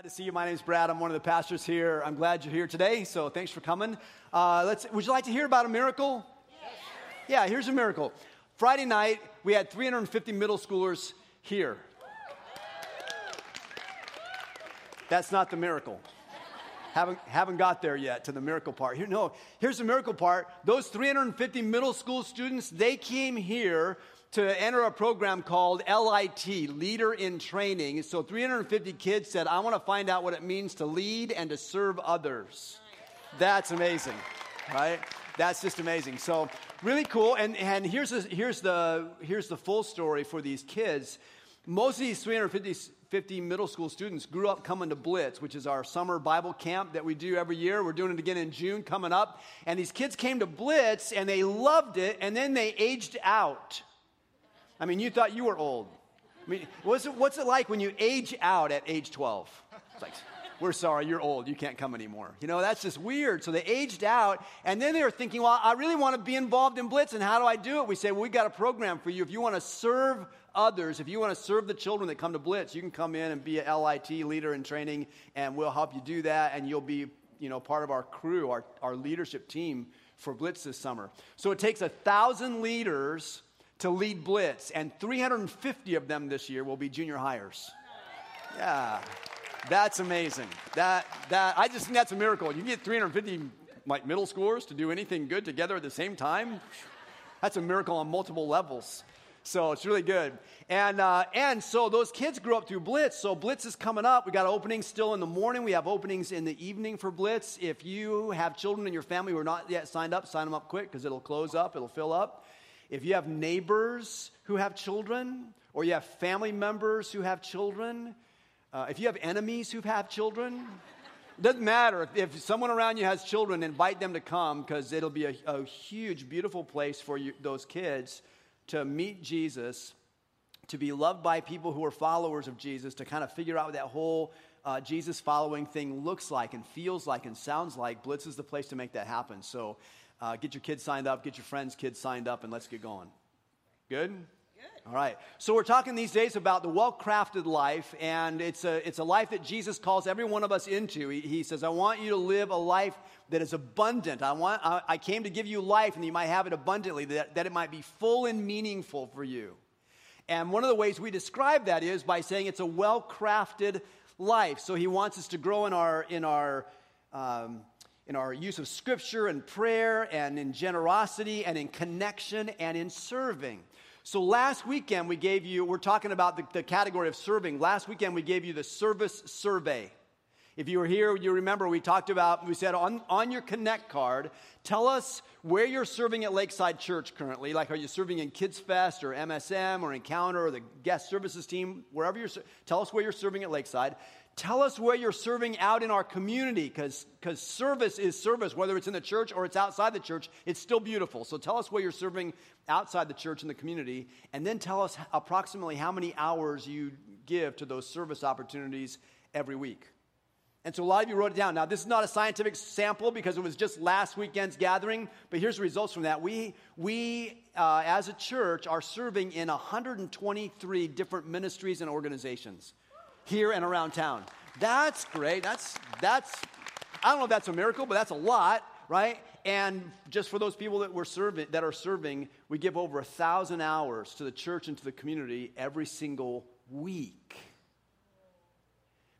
Glad to see you. My name is Brad. I'm one of the pastors here. I'm glad you're here today. So thanks for coming. Uh, let's. Would you like to hear about a miracle? Yes. Yeah. Here's a miracle. Friday night we had 350 middle schoolers here. That's not the miracle. haven't, haven't got there yet to the miracle part. Here, no, here's the miracle part. Those 350 middle school students, they came here to enter a program called LIT, Leader in Training. So 350 kids said, I want to find out what it means to lead and to serve others. That's amazing, right? That's just amazing. So really cool. And, and here's, the, here's, the, here's the full story for these kids. Most of these 350 50 middle school students grew up coming to Blitz, which is our summer Bible camp that we do every year. We're doing it again in June coming up. And these kids came to Blitz and they loved it and then they aged out. I mean, you thought you were old. I mean, what's it, what's it like when you age out at age 12? It's like, we're sorry, you're old, you can't come anymore. You know, that's just weird. So they aged out, and then they were thinking, well, I really want to be involved in Blitz, and how do I do it? We say, well, we've got a program for you. If you want to serve others, if you want to serve the children that come to Blitz, you can come in and be a LIT leader in training, and we'll help you do that, and you'll be, you know, part of our crew, our, our leadership team for Blitz this summer. So it takes a thousand leaders to lead Blitz, and 350 of them this year will be junior hires. Yeah, that's amazing. That, that, I just think that's a miracle. You get 350 like middle schoolers to do anything good together at the same time. That's a miracle on multiple levels. So it's really good. And, uh, and so those kids grew up through Blitz. So Blitz is coming up. We got openings still in the morning. We have openings in the evening for Blitz. If you have children in your family who are not yet signed up, sign them up quick because it'll close up, it'll fill up. If you have neighbors who have children, or you have family members who have children, uh, if you have enemies who have children, it doesn't matter. If, if, someone around you has children, invite them to come because it'll be a, a, huge, beautiful place for you, those kids to meet Jesus, to be loved by people who are followers of Jesus, to kind of figure out what that whole uh, Jesus following thing looks like and feels like and sounds like. Blitz is the place to make that happen. So uh, get your kids signed up, get your friends' kids signed up, and let's get going. Good? Good. All right. So we're talking these days about the well-crafted life, and it's a, it's a life that Jesus calls every one of us into. He, he says, I want you to live a life that is abundant. I, want, I, I came to give you life, and you might have it abundantly, that, that it might be full and meaningful for you. And one of the ways we describe that is by saying it's a well-crafted life. So he wants us to grow in our, in our um, in our use of scripture and prayer and in generosity and in connection and in serving. So last weekend we gave you, we're talking about the, the, category of serving. Last weekend we gave you the service survey. If you were here, you remember we talked about, we said on, on your Connect card, tell us where you're serving at Lakeside Church currently. Like, are you serving in Kids Fest or MSM or Encounter or the guest services team? Wherever you're, tell us where you're serving at Lakeside. Tell us where you're serving out in our community because service is service, whether it's in the church or it's outside the church, it's still beautiful. So tell us where you're serving outside the church in the community, and then tell us approximately how many hours you give to those service opportunities every week. And so a lot of you wrote it down. Now, this is not a scientific sample because it was just last weekend's gathering, but here's the results from that. We, we uh, as a church, are serving in 123 different ministries and organizations here and around town. That's great. That's, that's, I don't know if that's a miracle, but that's a lot, right? And just for those people that we're serving, that are serving, we give over a thousand hours to the church and to the community every single week.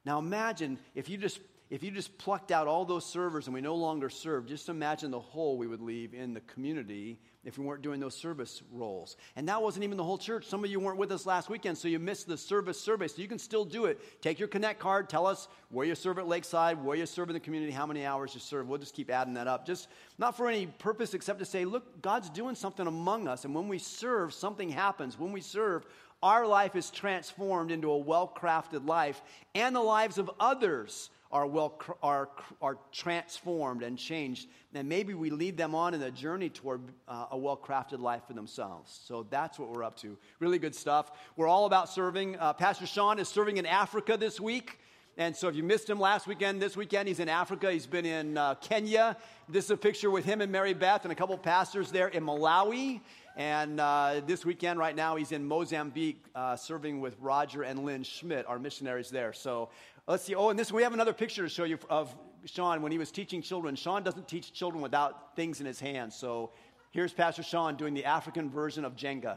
Now imagine if you just if you just plucked out all those servers and we no longer serve, just imagine the hole we would leave in the community if we weren't doing those service roles. And that wasn't even the whole church. Some of you weren't with us last weekend, so you missed the service survey. So you can still do it. Take your Connect card, tell us where you serve at Lakeside, where you serve in the community, how many hours you serve. We'll just keep adding that up. Just not for any purpose except to say, look, God's doing something among us. And when we serve, something happens. When we serve, our life is transformed into a well crafted life, and the lives of others are, well, are, are transformed and changed. And maybe we lead them on in a journey toward uh, a well crafted life for themselves. So that's what we're up to. Really good stuff. We're all about serving. Uh, Pastor Sean is serving in Africa this week. And so if you missed him last weekend, this weekend he's in Africa. He's been in uh, Kenya. This is a picture with him and Mary Beth and a couple pastors there in Malawi. And uh, this weekend, right now, he's in Mozambique uh, serving with Roger and Lynn Schmidt, our missionaries there. So let's see. Oh, and this we have another picture to show you of Sean when he was teaching children. Sean doesn't teach children without things in his hands. So here's Pastor Sean doing the African version of Jenga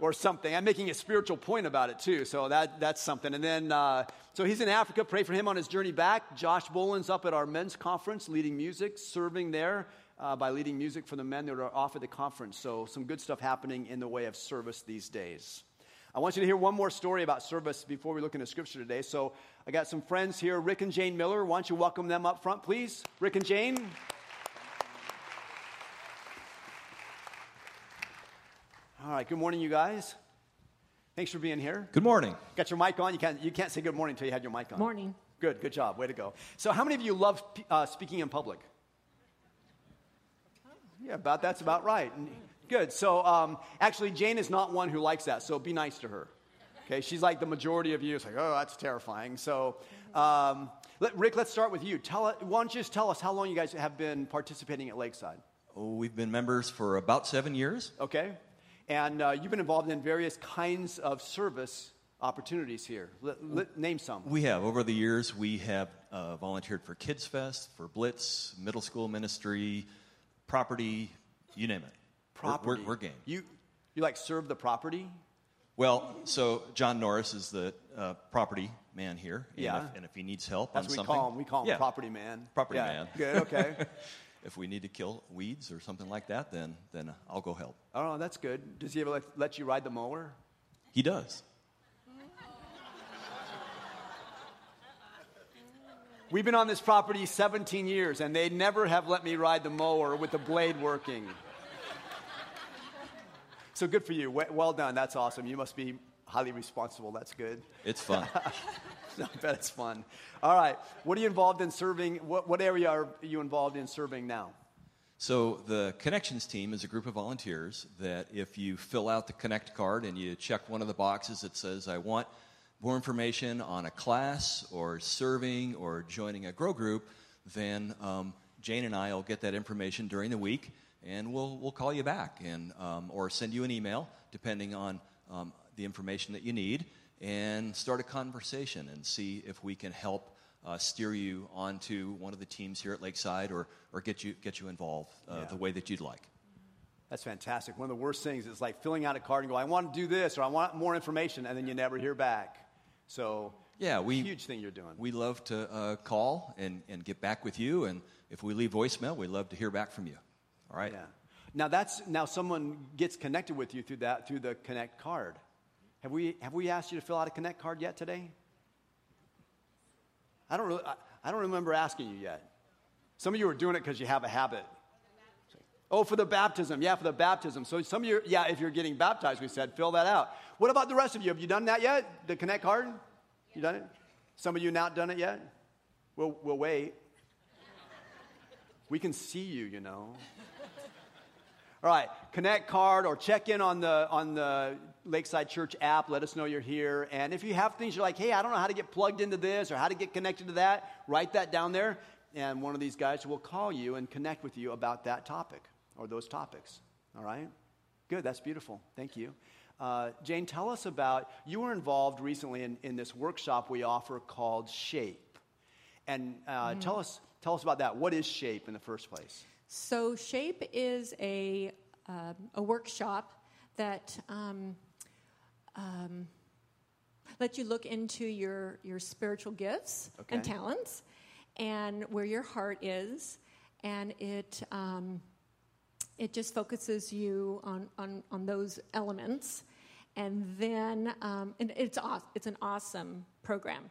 or something. I'm making a spiritual point about it too, so that, that's something. And then, uh, so he's in Africa. Pray for him on his journey back. Josh Boland's up at our men's conference leading music, serving there uh, by leading music for the men that are off at the conference. So, some good stuff happening in the way of service these days. I want you to hear one more story about service before we look into scripture today. So, I got some friends here, Rick and Jane Miller. Why don't you welcome them up front, please? Rick and Jane. All right, good morning, you guys. Thanks for being here. Good morning. Got your mic on? You can't, you can't say good morning until you had your mic on. Morning. Good, good job. Way to go. So, how many of you love uh, speaking in public? Yeah, about that's about right. Good. So, um, actually, Jane is not one who likes that, so be nice to her. Okay, she's like the majority of you. It's like, oh, that's terrifying. So, um, let, Rick, let's start with you. Tell. Why don't you just tell us how long you guys have been participating at Lakeside? Oh, we've been members for about seven years. Okay. And uh, you've been involved in various kinds of service opportunities here. Let, let, name some. We have. Over the years, we have uh, volunteered for Kids Fest, for Blitz, middle school ministry, property, you name it. Property. We're, we're, we're game. You, you like serve the property? Well, so John Norris is the uh, property man here. And yeah. If, and if he needs help That's on what something. we call him. We call him yeah. property man. Property yeah. man. Good, okay. if we need to kill weeds or something like that, then, then I'll go help. Oh, that's good. Does he ever let, let you ride the mower? He does. We've been on this property 17 years, and they never have let me ride the mower with the blade working. So good for you. Well done. That's awesome. You must be highly responsible. That's good. It's fun. I bet it's fun. All right. What are you involved in serving? What, what area are you involved in serving now? So, the Connections team is a group of volunteers that if you fill out the Connect card and you check one of the boxes that says, I want more information on a class or serving or joining a grow group, then um, Jane and I will get that information during the week and we'll, we'll call you back and, um, or send you an email depending on um, the information that you need and start a conversation and see if we can help uh, steer you onto one of the teams here at Lakeside or, or get, you, get you involved uh, yeah. the way that you'd like. That's fantastic. One of the worst things is like filling out a card and go, I want to do this or I want more information, and then you never hear back. So, yeah, we, huge thing you're doing. We love to uh, call and, and get back with you, and if we leave voicemail, we love to hear back from you. All right? Yeah. Now that's now someone gets connected with you through that through the Connect card. Have we have we asked you to fill out a Connect card yet today? I don't really I, I don't remember asking you yet. Some of you are doing it because you have a habit. Oh, for the baptism. Yeah, for the baptism. So some of you, yeah, if you're getting baptized, we said, fill that out. What about the rest of you? Have you done that yet? The Connect card? You done it? Some of you not done it yet? We'll, we'll wait. We can see you, you know. All right, Connect card or check in on the, on the Lakeside Church app. Let us know you're here. And if you have things you're like, hey, I don't know how to get plugged into this or how to get connected to that, write that down there. And one of these guys will call you and connect with you about that topic or those topics. All right? Good, that's beautiful. Thank you. Uh, Jane, tell us about, you were involved recently in, in this workshop we offer called Shape. And uh, mm-hmm. tell, us, tell us about that. What is Shape in the first place? So, SHAPE is a, uh, a workshop that um, um, lets you look into your, your spiritual gifts okay. and talents and where your heart is. And it, um, it just focuses you on, on, on those elements. And then um, and it's, aw- it's an awesome program.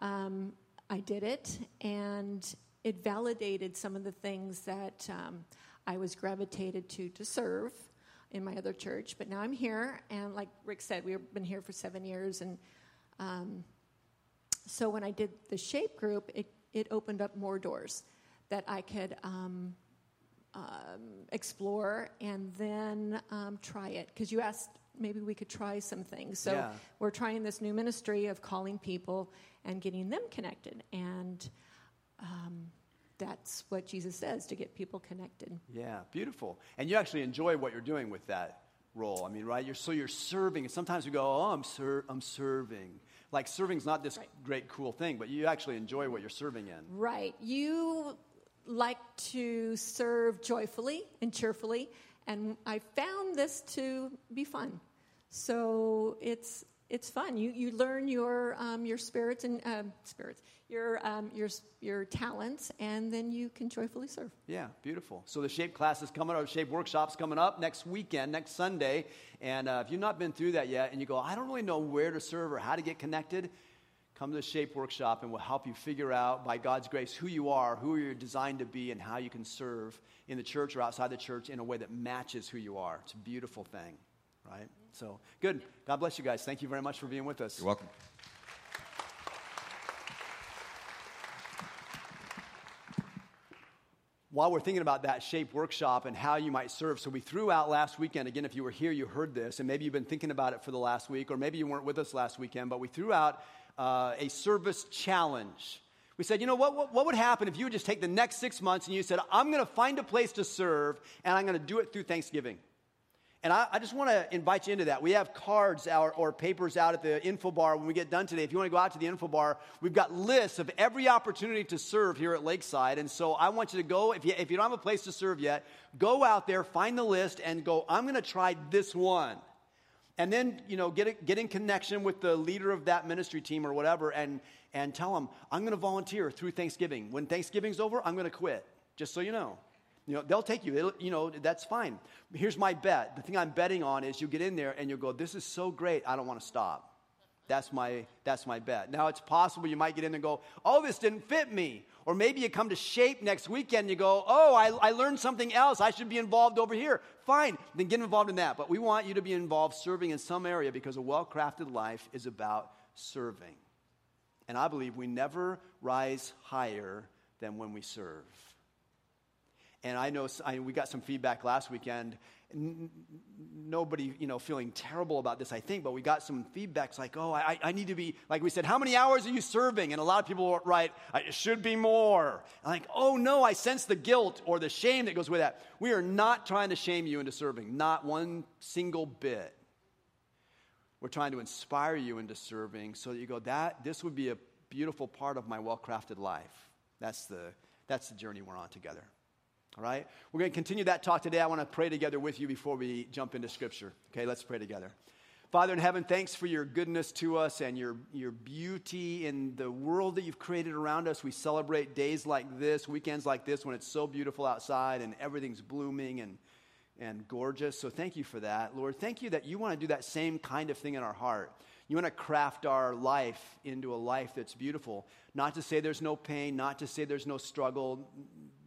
Um, I did it, and it validated some of the things that um, I was gravitated to to serve in my other church. But now I'm here, and like Rick said, we've been here for seven years, and um, so when I did the Shape group, it it opened up more doors that I could. Um, explore and then um, try it because you asked maybe we could try some things so yeah. we're trying this new ministry of calling people and getting them connected and um, that's what Jesus says to get people connected. Yeah, beautiful. And you actually enjoy what you're doing with that role. I mean, right? You're, so you're serving. And sometimes we go, oh, I'm, ser- I'm serving. Like serving's not this right. great, cool thing, but you actually enjoy what you're serving in. Right. You like to serve joyfully and cheerfully, and I found this to be fun. So it's it's fun. You you learn your um, your spirits and uh, spirits your um, your your talents, and then you can joyfully serve. Yeah, beautiful. So the shape class is coming up. Shape workshops coming up next weekend, next Sunday. And uh, if you've not been through that yet, and you go, I don't really know where to serve or how to get connected, come to the shape workshop, and we'll help you figure out by God's grace who you are, who you're designed to be, and how you can serve in the church or outside the church in a way that matches who you are. It's a beautiful thing, right? So, good. God bless you guys. Thank you very much for being with us. You're welcome. While we're thinking about that shape workshop and how you might serve, so we threw out last weekend, again, if you were here, you heard this, and maybe you've been thinking about it for the last week, or maybe you weren't with us last weekend, but we threw out uh, a service challenge. We said, you know, what, what, what would happen if you would just take the next six months and you said, I'm going to find a place to serve, and I'm going to do it through Thanksgiving? And I, I just want to invite you into that. We have cards out, or papers out at the info bar when we get done today. If you want to go out to the info bar, we've got lists of every opportunity to serve here at Lakeside. And so I want you to go, if you, if you don't have a place to serve yet, go out there, find the list, and go, I'm going to try this one. And then, you know, get, get in connection with the leader of that ministry team or whatever and, and tell them, I'm going to volunteer through Thanksgiving. When Thanksgiving's over, I'm going to quit, just so you know. You know, they'll take you. It'll, you know, that's fine. Here's my bet. The thing I'm betting on is you get in there and you'll go, this is so great, I don't want to stop. That's my, that's my bet. Now, it's possible you might get in and go, oh, this didn't fit me. Or maybe you come to shape next weekend and you go, oh, I, I learned something else. I should be involved over here. Fine, then get involved in that. But we want you to be involved serving in some area because a well crafted life is about serving. And I believe we never rise higher than when we serve. And I know I, we got some feedback last weekend. N- nobody, you know, feeling terrible about this, I think, but we got some feedbacks like, oh, I, I need to be, like we said, how many hours are you serving? And a lot of people write, it should be more. I'm like, oh no, I sense the guilt or the shame that goes with that. We are not trying to shame you into serving, not one single bit. We're trying to inspire you into serving so that you go, that, this would be a beautiful part of my well crafted life. That's the, that's the journey we're on together. All right? We're going to continue that talk today. I want to pray together with you before we jump into Scripture. Okay, let's pray together. Father in heaven, thanks for your goodness to us and your, your beauty in the world that you've created around us. We celebrate days like this, weekends like this, when it's so beautiful outside and everything's blooming and, and gorgeous. So thank you for that. Lord, thank you that you want to do that same kind of thing in our heart. You want to craft our life into a life that's beautiful. Not to say there's no pain, not to say there's no struggle,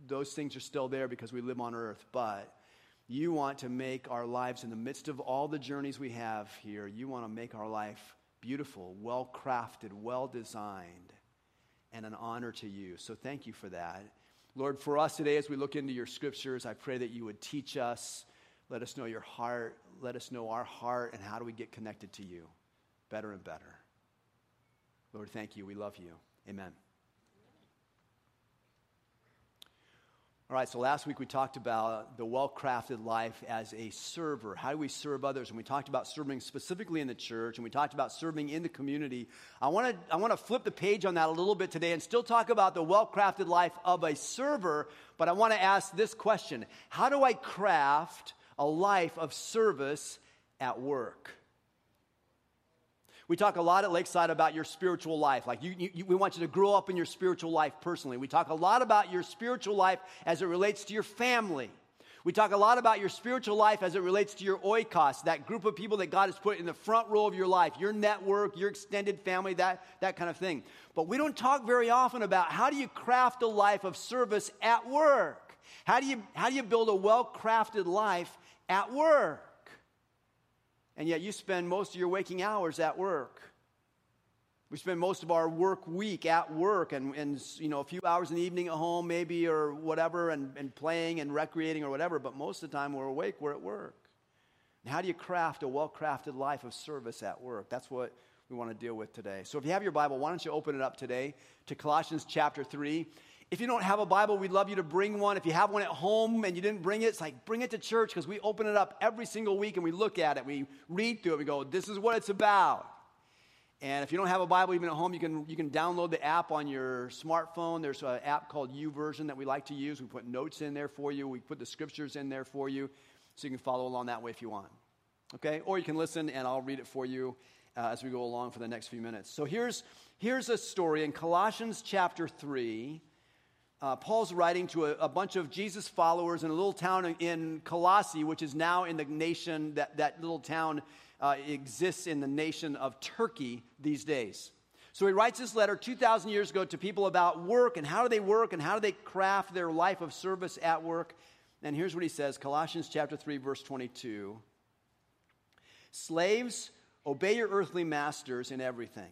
those things are still there because we live on earth, but you want to make our lives in the midst of all the journeys we have here, you want to make our life beautiful, well crafted, well designed, and an honor to you. So thank you for that. Lord, for us today, as we look into your scriptures, I pray that you would teach us, let us know your heart, let us know our heart, and how do we get connected to you better and better. Lord, thank you. We love you. Amen. All right, so last week we talked about the well crafted life as a server. How do we serve others? And we talked about serving specifically in the church, and we talked about serving in the community. I want to I want to flip the page on that a little bit today and still talk about the well crafted life of a server, but I want to ask this question How do I craft a life of service at work? We talk a lot at Lakeside about your spiritual life. Like, you, you, we want you to grow up in your spiritual life personally. We talk a lot about your spiritual life as it relates to your family. We talk a lot about your spiritual life as it relates to your oikos, that group of people that God has put in the front row of your life, your network, your extended family, that, that kind of thing. But we don't talk very often about how do you craft a life of service at work? How do you, how do you build a well crafted life at work? And yet you spend most of your waking hours at work. We spend most of our work week at work and, and you know, a few hours in the evening at home, maybe, or whatever, and, and playing and recreating or whatever, but most of the time we're awake, we're at work. And how do you craft a well crafted life of service at work? That's what we want to deal with today. So if you have your Bible, why don't you open it up today to Colossians chapter 3. If you don't have a Bible, we'd love you to bring one. If you have one at home and you didn't bring it, it's like bring it to church because we open it up every single week and we look at it. We read through it. We go, this is what it's about. And if you don't have a Bible even at home, you can, you can download the app on your smartphone. There's an app called YouVersion that we like to use. We put notes in there for you, we put the scriptures in there for you, so you can follow along that way if you want. Okay? Or you can listen and I'll read it for you uh, as we go along for the next few minutes. So here's, here's a story in Colossians chapter 3 uh, Paul's writing to a, a, bunch of Jesus followers in a little town in Colossae, which is now in the nation, that, that little town uh, exists in the nation of Turkey these days. So he writes this letter 2,000 years ago to people about work and how do they work and how do they craft their life of service at work. And here's what he says Colossians chapter 3, verse 22 Slaves, obey your earthly masters in everything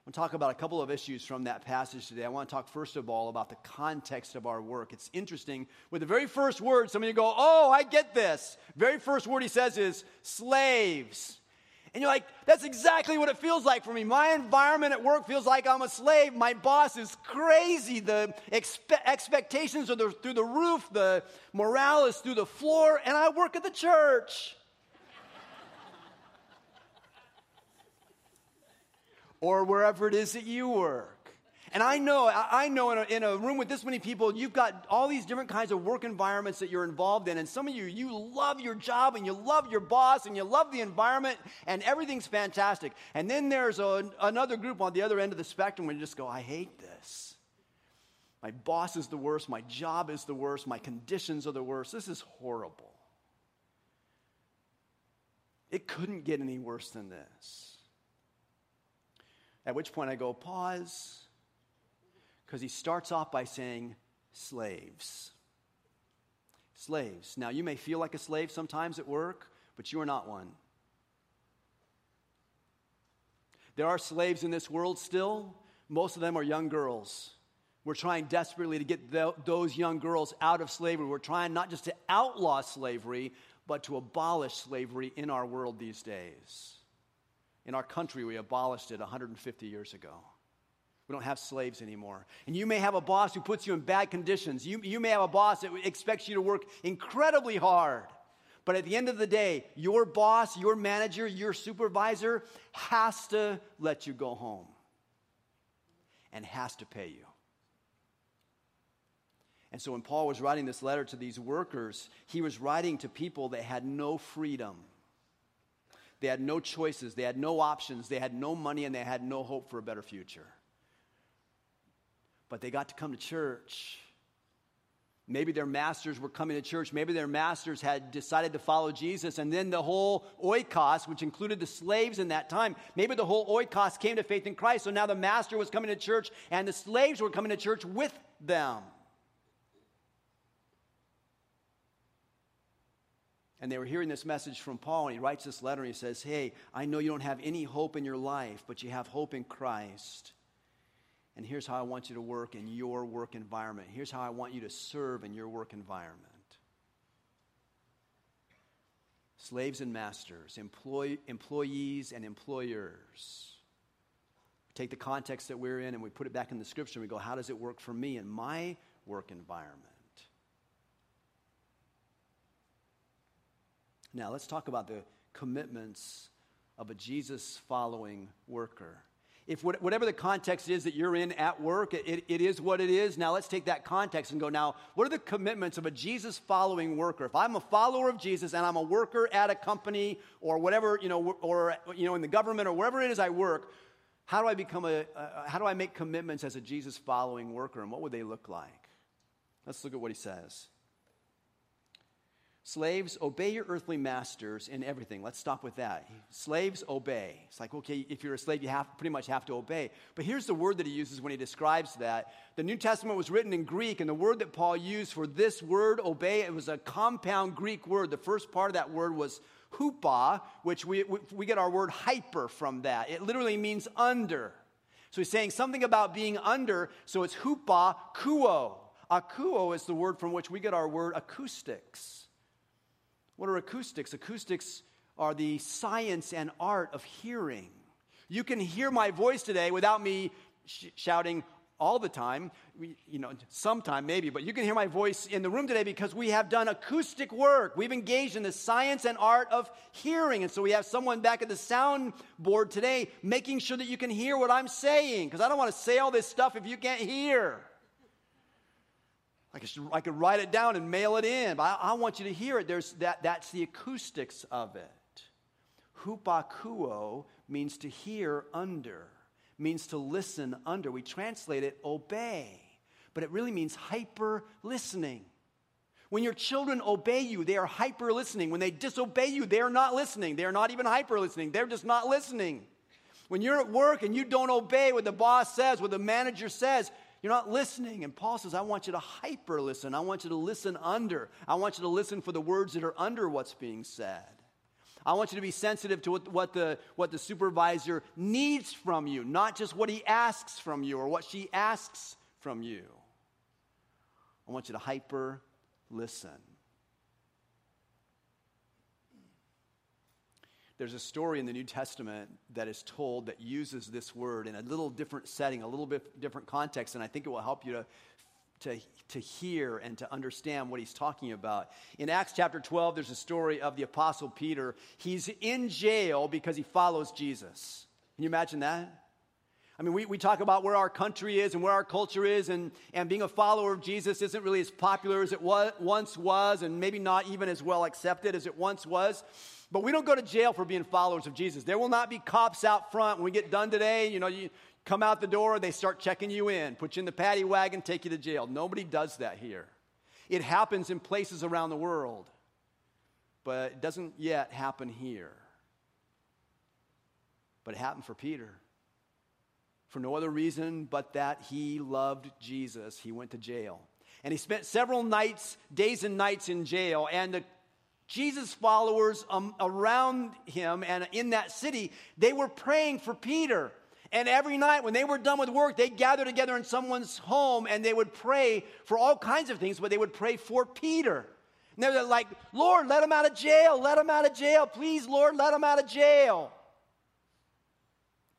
I to talk about a couple of issues from that passage today. I want to talk first of all about the context of our work. It's interesting. With the very first word, some of you go, Oh, I get this. Very first word he says is slaves. And you're like, that's exactly what it feels like for me. My environment at work feels like I'm a slave. My boss is crazy. The expe- expectations are through the roof, the morale is through the floor, and I work at the church. Or wherever it is that you work. And I know, I know in a, in a, room with this many people, you've got all these different kinds of work environments that you're involved in. And some of you, you love your job and you love your boss and you love the environment and everything's fantastic. And then there's a, another group on the other end of the spectrum where you just go, I hate this. My boss is the worst. My job is the worst. My conditions are the worst. This is horrible. It couldn't get any worse than this. At which point I go, pause, because he starts off by saying, slaves. Slaves. Now, you may feel like a slave sometimes at work, but you are not one. There are slaves in this world still. Most of them are young girls. We're trying desperately to get the, those young girls out of slavery. We're trying not just to outlaw slavery, but to abolish slavery in our world these days. In our country, we abolished it 150 years ago. We don't have slaves anymore. And you may have a boss who puts you in bad conditions. You, you may have a boss that expects you to work incredibly hard. But at the end of the day, your boss, your manager, your supervisor has to let you go home and has to pay you. And so when Paul was writing this letter to these workers, he was writing to people that had no freedom they had no choices, they had no options, they had no money, and they had no hope for a better future. But they got to come to church. Maybe their masters were coming to church. Maybe their masters had decided to follow Jesus. And then the whole oikos, which included the slaves in that time, maybe the whole oikos came to faith in Christ. So now the master was coming to church and the slaves were coming to church with them. And they were hearing this message from Paul, and he writes this letter, and he says, Hey, I know you don't have any hope in your life, but you have hope in Christ. And here's how I want you to work in your work environment. Here's how I want you to serve in your work environment. Slaves and masters, employ, employees and employers. We take the context that we're in and we put it back in the scripture and we go, how does it work for me in my work environment? Now, let's talk about the commitments of a Jesus following worker. If whatever the context is that you're in at work, it, it is what it is. Now let's take that context and go, now, what are the commitments of a Jesus following worker? If I'm a follower of Jesus and I'm a worker at a company or whatever, you know, or, you know, in the government or wherever it is I work, how do I become a, uh, how do I make commitments as a Jesus following worker and what would they look like? Let's look at what he says. Slaves, obey your earthly masters in everything. Let's stop with that. Slaves, obey. It's like, okay, if you're a slave, you have, pretty much have to obey. But here's the word that he uses when he describes that. The New Testament was written in Greek, and the word that Paul used for this word, obey, it was a compound Greek word. The first part of that word was hupa, which we, we get our word hyper from that. It literally means under. So he's saying something about being under, so it's hupa kuo. Akuo is the word from which we get our word acoustics. What are acoustics? Acoustics are the science and art of hearing. You can hear my voice today without me sh- shouting all the time, we, you know, sometime maybe, but you can hear my voice in the room today because we have done acoustic work. We've engaged in the science and art of hearing. And so we have someone back at the sound board today making sure that you can hear what I'm saying because I don't want to say all this stuff if you can't hear. I could, I could write it down and mail it in, but I, I want you to hear it. There's that, that's the acoustics of it. Hupakuo means to hear under, means to listen under. We translate it obey, but it really means hyper listening. When your children obey you, they are hyper listening. When they disobey you, they are not listening. They are not even hyper listening. They're just not listening. When you're at work and you don't obey what the boss says, what the manager says, you're not listening. And Paul says, I want you to hyper listen. I want you to listen under. I want you to listen for the words that are under what's being said. I want you to be sensitive to what, what, the, what the supervisor needs from you, not just what he asks from you or what she asks from you. I want you to hyper listen. There's a story in the New Testament that is told that uses this word in a little different setting, a little bit different context, and I think it will help you to, to, to hear and to understand what he's talking about. In Acts chapter 12, there's a story of the Apostle Peter. He's in jail because he follows Jesus. Can you imagine that? I mean, we, we talk about where our country is and where our culture is, and, and being a follower of Jesus isn't really as popular as it was, once was, and maybe not even as well accepted as it once was. But we don't go to jail for being followers of Jesus. There will not be cops out front when we get done today. You know, you come out the door, they start checking you in, put you in the paddy wagon, take you to jail. Nobody does that here. It happens in places around the world, but it doesn't yet happen here. But it happened for Peter. For no other reason but that he loved Jesus, he went to jail. And he spent several nights, days and nights in jail. And the Jesus' followers um, around him and in that city, they were praying for Peter. And every night when they were done with work, they'd gather together in someone's home and they would pray for all kinds of things, but they would pray for Peter. And they were like, Lord, let him out of jail, let him out of jail. Please, Lord, let him out of jail.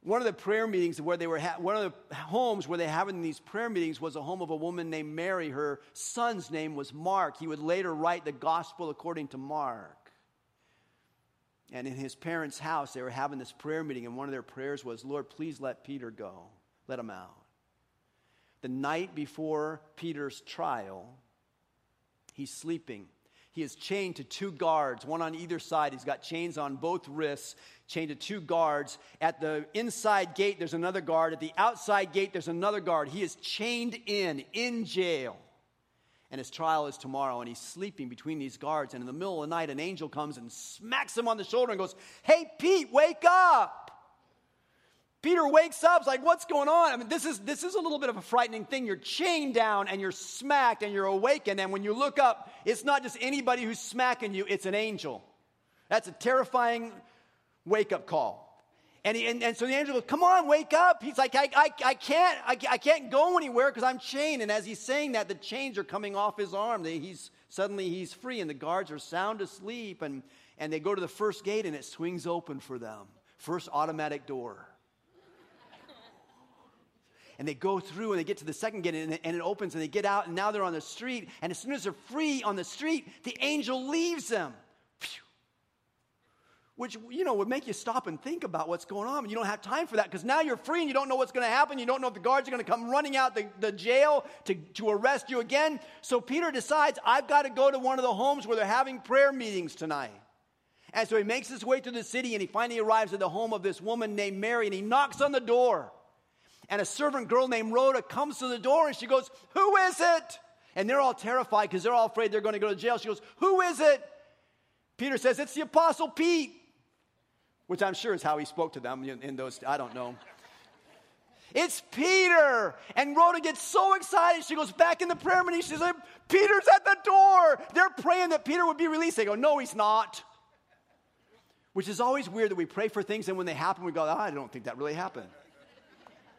One of the prayer meetings where they were, ha- one of the homes where they having these prayer meetings was a home of a woman named Mary. Her son's name was Mark. He would later write the gospel according to Mark. And in his parents' house, they were having this prayer meeting, and one of their prayers was, Lord, please let Peter go. Let him out. The night before Peter's trial, he's sleeping. He is chained to two guards, one on either side. He's got chains on both wrists, chained to two guards. At the inside gate, there's another guard. At the outside gate, there's another guard. He is chained in, in jail. And his trial is tomorrow, and he's sleeping between these guards. And in the middle of the night, an angel comes and smacks him on the shoulder and goes, Hey, Pete, wake up! Peter wakes up, like, what's going on? I mean, this is, this is a little bit of a frightening thing. You're chained down and you're smacked and you're awakened. And when you look up, it's not just anybody who's smacking you, it's an angel. That's a terrifying wake up call. And, he, and, and, so the angel goes, Come on, wake up. He's like, I, I, I can't, I, I can't go anywhere because I'm chained. And as he's saying that, the chains are coming off his arm. He's, suddenly he's free, and the guards are sound asleep. And, and they go to the first gate, and it swings open for them. First automatic door and they go through and they get to the second gate and, and it opens and they get out and now they're on the street. And as soon as they're free on the street, the angel leaves them. Phew. Which, you know, would make you stop and think about what's going on. And you don't have time for that because now you're free and you don't know what's going to happen. You don't know if the guards are going to come running out the, the jail to, to arrest you again. So Peter decides, I've got to go to one of the homes where they're having prayer meetings tonight. And so he makes his way to the city and he finally arrives at the home of this woman named Mary and he knocks on the door and a servant girl named Rhoda comes to the door and she goes, Who is it? And they're all terrified because they're all afraid they're going to go to jail. She goes, Who is it? Peter says, It's the Apostle Pete, which I'm sure is how he spoke to them in, those, I don't know. It's Peter. And Rhoda gets so excited. She goes back in the prayer meeting. She says, Peter's at the door. They're praying that Peter would be released. They go, No, he's not. Which is always weird that we pray for things and when they happen, we go, oh, I don't think that really happened.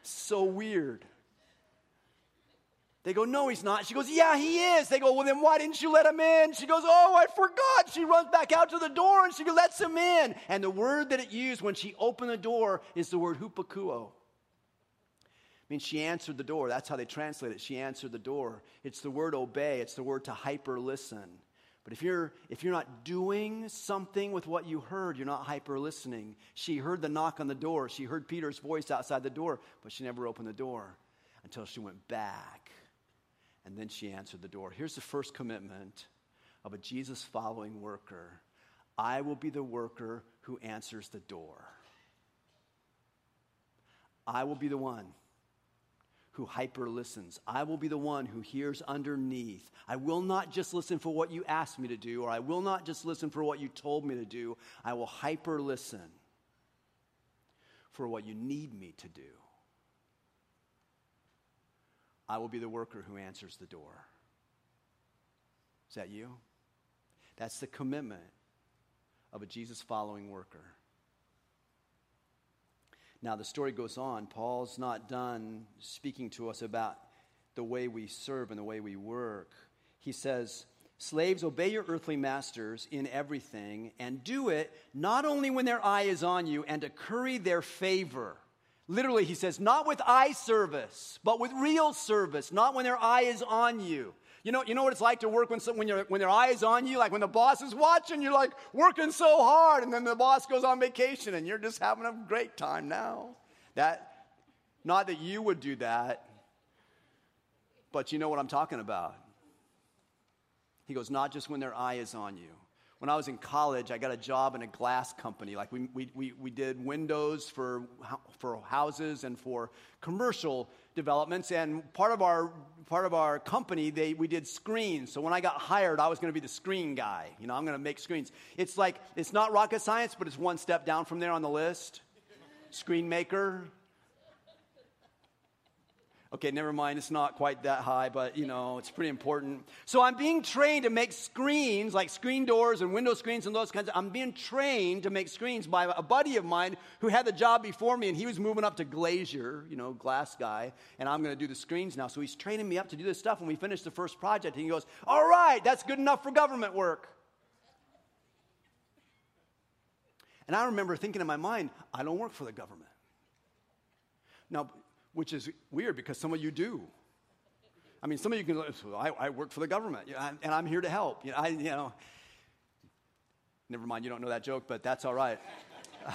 So weird. They go, No, he's not. She goes, Yeah, he is. They go, Well, then why didn't you let him in? She goes, Oh, I forgot. She runs back out to the door and she lets him in. And the word that it used when she opened the door is the word hupakuo. I mean, she answered the door. That's how they translate it. She answered the door. It's the word obey, it's the word to hyper listen. But if you're, if you're not doing something with what you heard, you're not hyper listening. She heard the knock on the door. She heard Peter's voice outside the door, but she never opened the door until she went back. And then she answered the door. Here's the first commitment of a Jesus following worker I will be the worker who answers the door. I will be the one who hyper listens. I will be the one who hears underneath. I will not just listen for what you asked me to do, or I will not just listen for what you told me to do. I will hyper listen for what you need me to do. I will be the worker who answers the door. Is that you? That's the commitment of a Jesus following worker. Now, the story goes on. Paul's not done speaking to us about the way we serve and the way we work. He says, Slaves, obey your earthly masters in everything, and do it not only when their eye is on you and to curry their favor. Literally, he says, not with eye service, but with real service, not when their eye is on you. You know, you know what it's like to work when, some, when, when their eye is on you? Like when the boss is watching, you're like working so hard, and then the boss goes on vacation, and you're just having a great time now. That, not that you would do that, but you know what I'm talking about. He goes, not just when their eye is on you. When I was in college, I got a job in a glass company. Like we, we, we, we did windows for, for houses and for commercial developments. And part of our, part of our company, they, we did screens. So when I got hired, I was going to be the screen guy. You know, I'm going to make screens. It's like, it's not rocket science, but it's one step down from there on the list. Screen maker, Okay, never mind, it's not quite that high, but you know, it's pretty important. So I'm being trained to make screens, like screen doors and window screens and those kinds of, I'm being trained to make screens by a buddy of mine who had the job before me and he was moving up to glazier, you know, glass guy, and I'm gonna do the screens now. So he's training me up to do this stuff. When we finished the first project, he goes, All right, that's good enough for government work. And I remember thinking in my mind, I don't work for the government. Now, which is weird because some of you do. I mean, some of you can, I, I work for the government and I'm here to help. You know, I, you know, never mind, you don't know that joke, but that's all right.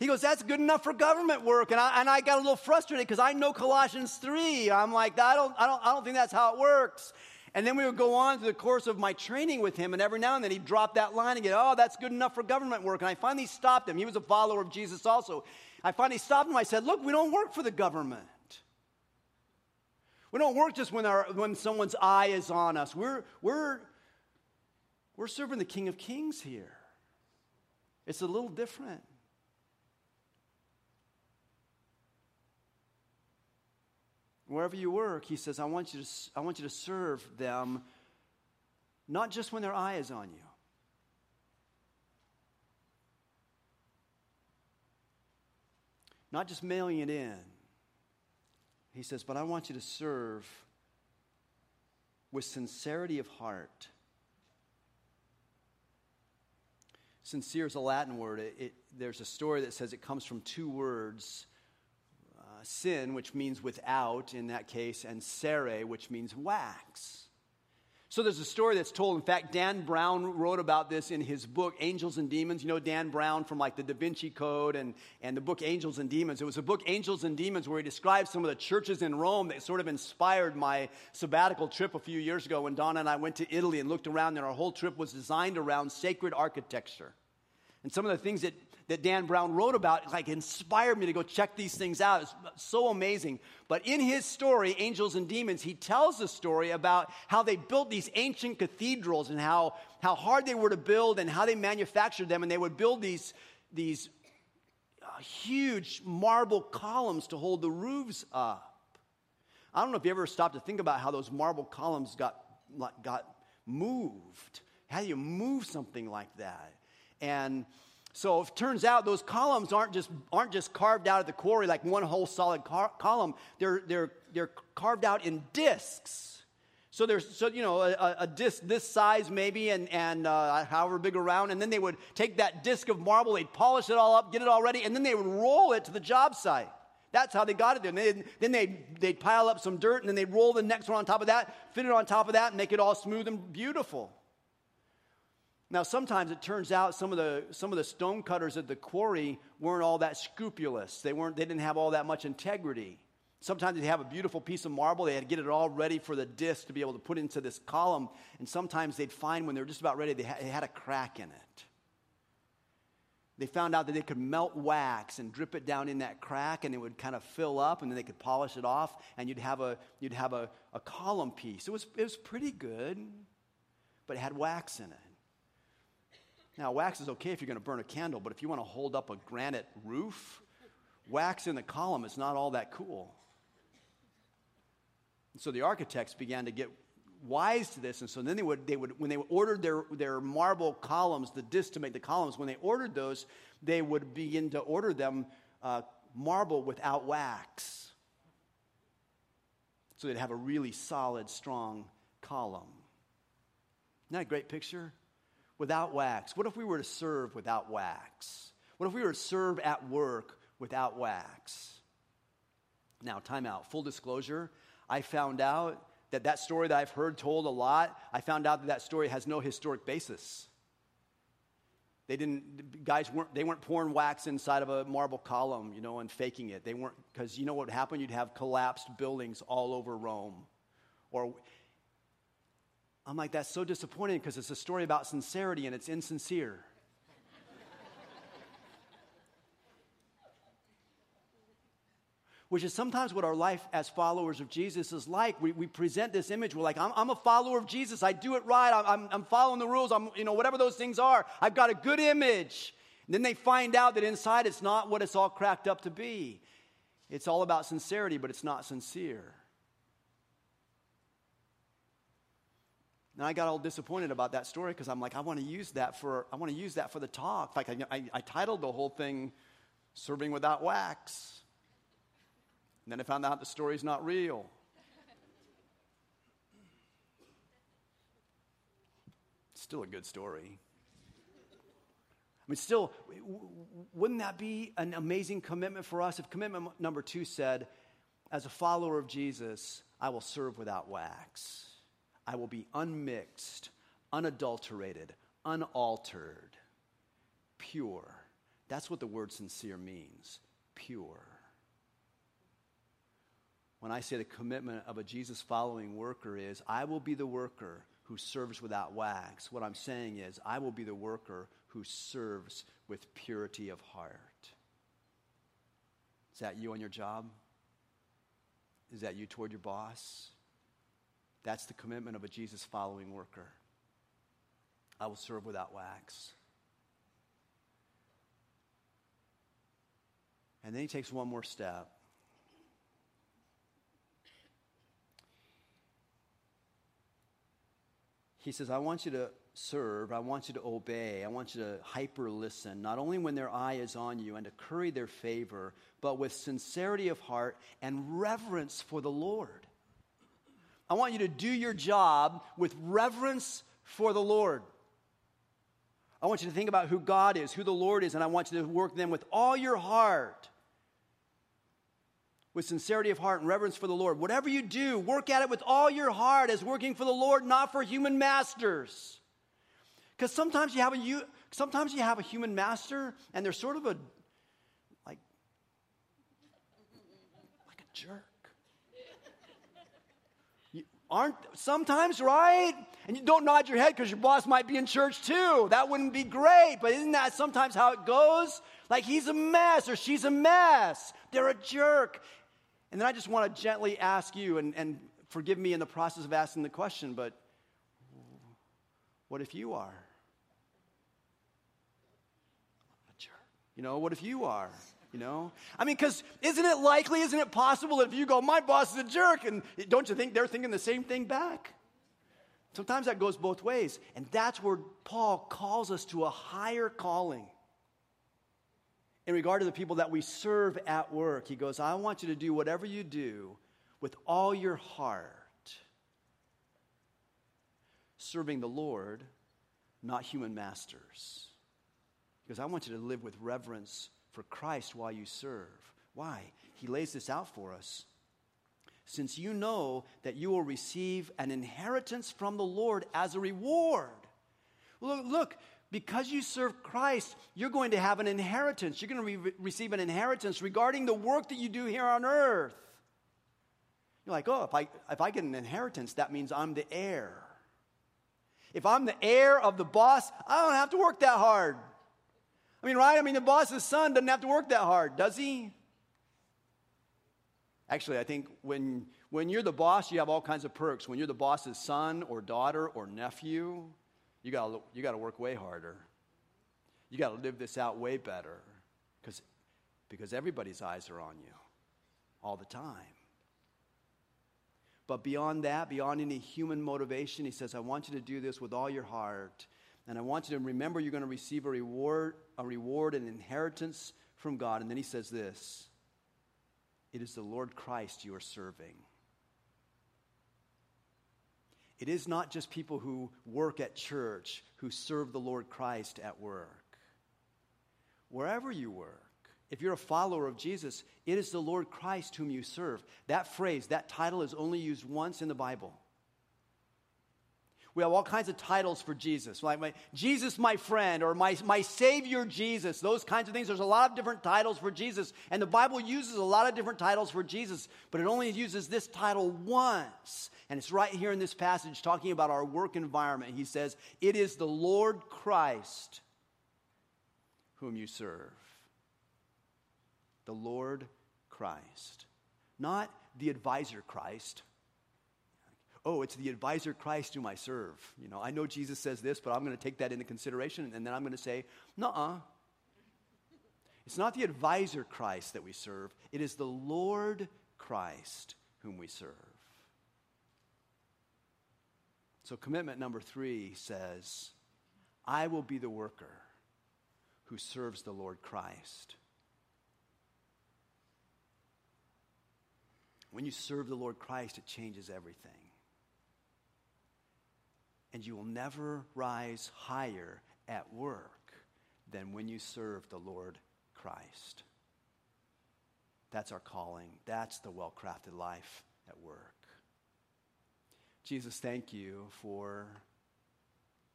he goes, that's good enough for government work. And I, and I got a little frustrated because I know Colossians 3. I'm like, I don't, I, don't, I don't think that's how it works. And then we would go on through the course of my training with him, and every now and then he'd drop that line again, oh, that's good enough for government work. And I finally stopped him. He was a follower of Jesus also. I finally stopped him. I said, Look, we don't work for the government. We don't work just when, our, when someone's eye is on us. We're, we're, we're serving the King of Kings here. It's a little different. Wherever you work, he says, I want you to, I want you to serve them not just when their eye is on you. Not just mailing it in. He says, but I want you to serve with sincerity of heart. Sincere is a Latin word. It, it, there's a story that says it comes from two words uh, sin, which means without in that case, and cere, which means wax. So there's a story that's told. In fact, Dan Brown wrote about this in his book, Angels and Demons. You know Dan Brown from like the Da Vinci Code and, and the book Angels and Demons. It was a book, Angels and Demons, where he describes some of the churches in Rome that sort of inspired my sabbatical trip a few years ago when Donna and I went to Italy and looked around, and our whole trip was designed around sacred architecture. And some of the things that, that Dan Brown wrote about like inspired me to go check these things out. It's so amazing. But in his story, Angels and Demons, he tells a story about how they built these ancient cathedrals and how, how hard they were to build and how they manufactured them. And they would build these, these uh, huge marble columns to hold the roofs up. I don't know if you ever stopped to think about how those marble columns got, got moved. How do you move something like that? And so it turns out those columns aren't just, aren't just carved out of the quarry like one whole solid car- column. They're, they're, they're carved out in discs. So there's, so, you know, a, a disc this size maybe and, and uh, however big around. And then they would take that disc of marble, they'd polish it all up, get it all ready, and then they would roll it to the job site. That's how they got it there. They, then they'd, they'd pile up some dirt and then they'd roll the next one on top of that, fit it on top of that, and make it all smooth and beautiful. Now, sometimes it turns out some of the, some of the stone cutters at the quarry weren't all that scrupulous. They, weren't, they didn't have all that much integrity. Sometimes they'd have a beautiful piece of marble. They had to get it all ready for the disc to be able to put into this column. And sometimes they'd find when they were just about ready, they had, they had a crack in it. They found out that they could melt wax and drip it down in that crack, and it would kind of fill up, and then they could polish it off, and you'd have a, you'd have a, a column piece. It was, it was pretty good, but it had wax in it. Now, wax is okay if you're going to burn a candle, but if you want to hold up a granite roof, wax in the column is not all that cool. And so the architects began to get wise to this, and so then they would, they would when they ordered their, their marble columns, the disc to make the columns, when they ordered those, they would begin to order them uh, marble without wax. So they'd have a really solid, strong column. Isn't that a great picture? Without wax? What if we were to serve without wax? What if we were to serve at work without wax? Now, time out. Full disclosure, I found out that that story that I've heard told a lot, I found out that that story has no historic basis. They didn't, guys weren't, they weren't pouring wax inside of a marble column, you know, and faking it. They weren't, because you know what would happen? You'd have collapsed buildings all over Rome. Or I'm like, that's so disappointing because it's a story about sincerity and it's insincere. Which is sometimes what our life as followers of Jesus is like. We, we present this image. We're like, I'm, I'm a follower of Jesus. I do it right. I'm, I'm, following the rules. I'm, you know, whatever those things are. I've got a good image. And then they find out that inside it's not what it's all cracked up to be. It's all about sincerity, but it's not sincere. And I got all disappointed about that story because I'm like, I want to use that for I want to use that for the talk. Like I, I, I titled the whole thing "Serving Without Wax." And then I found out the story's not real. Still a good story. I mean, still, wouldn't that be an amazing commitment for us if commitment number two said, as a follower of Jesus, I will serve without wax? I will be unmixed, unadulterated, unaltered, pure. That's what the word sincere means pure. When I say the commitment of a Jesus following worker is, I will be the worker who serves without wax, what I'm saying is, I will be the worker who serves with purity of heart. Is that you on your job? Is that you toward your boss? That's the commitment of a Jesus following worker. I will serve without wax. And then he takes one more step. He says, I want you to serve, I want you to obey, I want you to hyper listen, not only when their eye is on you and to curry their favor, but with sincerity of heart and reverence for the Lord. I want you to do your job with reverence for the Lord. I want you to think about who God is, who the Lord is, and I want you to work them with all your heart, with sincerity of heart and reverence for the Lord. Whatever you do, work at it with all your heart as working for the Lord, not for human masters. Because sometimes you have a sometimes you have a human master, and they're sort of a like like a jerk aren't sometimes right And you don't nod your head because your boss might be in church too. That wouldn't be great, but isn't that sometimes how it goes? Like he's a mess or she's a mess. They're a jerk. And then I just want to gently ask you, and, and forgive me in the process of asking the question, but what if you are? A jerk. You know, what if you are? You know? I mean, because isn't it likely, isn't it possible that if you go, my boss is a jerk, and don't you think they're thinking the same thing back? Sometimes that goes both ways. And that's where Paul calls us to a higher calling in regard to the people that we serve at work. He goes, I want you to do whatever you do with all your heart, serving the Lord, not human masters. Because I want you to live with reverence for Christ while you serve. Why? He lays this out for us. Since you know that you will receive an inheritance from the Lord as a reward. Look, look because you serve Christ, you're going to have an inheritance. You're going to re- receive an inheritance regarding the work that you do here on earth. You're like, oh, if I, if I get an inheritance, that means I'm the heir. If I'm the heir of the boss, I don't have to work that hard. I mean, right? I mean, the boss's son doesn't have to work that hard, does he? Actually, I think when, when you're the boss, you have all kinds of perks. When you're the boss's son or daughter or nephew, you got you to work way harder. You got to live this out way better because because everybody's eyes are on you all the time. But beyond that, beyond any human motivation, he says, I want you to do this with all your heart. And I want you to remember you're going to receive a reward, a reward, an inheritance from God. And then he says this It is the Lord Christ you are serving. It is not just people who work at church who serve the Lord Christ at work. Wherever you work, if you're a follower of Jesus, it is the Lord Christ whom you serve. That phrase, that title is only used once in the Bible. We have all kinds of titles for Jesus, like my, Jesus, my friend, or my, my Savior Jesus, those kinds of things. There's a lot of different titles for Jesus, and the Bible uses a lot of different titles for Jesus, but it only uses this title once. And it's right here in this passage talking about our work environment. He says, It is the Lord Christ whom you serve. The Lord Christ. Not the advisor Christ oh, it's the advisor Christ whom I serve. You know, I know Jesus says this, but I'm going to take that into consideration, and then I'm going to say, nuh It's not the advisor Christ that we serve, it is the Lord Christ whom we serve. So, commitment number three says, I will be the worker who serves the Lord Christ. When you serve the Lord Christ, it changes everything and you will never rise higher at work than when you serve the Lord Christ. That's our calling. That's the well crafted life at work. Jesus, thank you for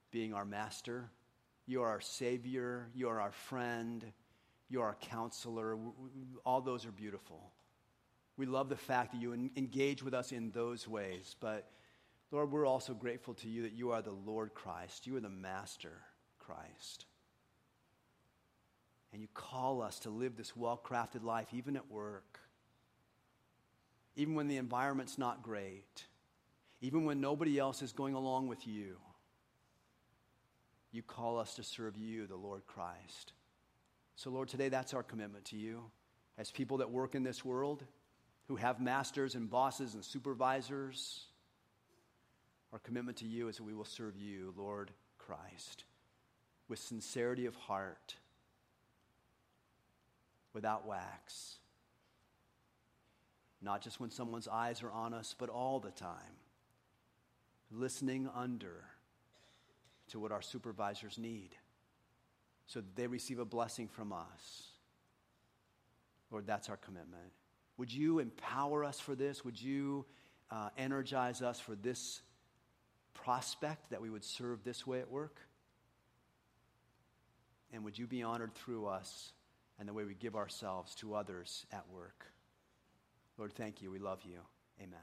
being our master. You are our Savior. You are our friend. You are our counselor. All those are beautiful. We love the fact that you engage with us in those ways, but Lord, we're also grateful to you that you are the Lord Christ. You are the Master Christ. And you call us to live this well crafted life, even at work, even when the environment's not great, even when nobody else is going along with you. You call us to serve you, the Lord Christ. So, Lord, today that's our commitment to you as people that work in this world, who have masters and bosses and supervisors our commitment to you is that we will serve you, Lord Christ, with sincerity of heart, without wax. Not just when someone's eyes are on us, but all the time. Listening under to what our supervisors need so that they receive a blessing from us. Lord, that's our commitment. Would you empower us for this? Would you uh, energize us for this prospect that we would serve this way at work? And would you be honored through us and the way we give ourselves to others at work? Lord, thank you. We love you. Amen.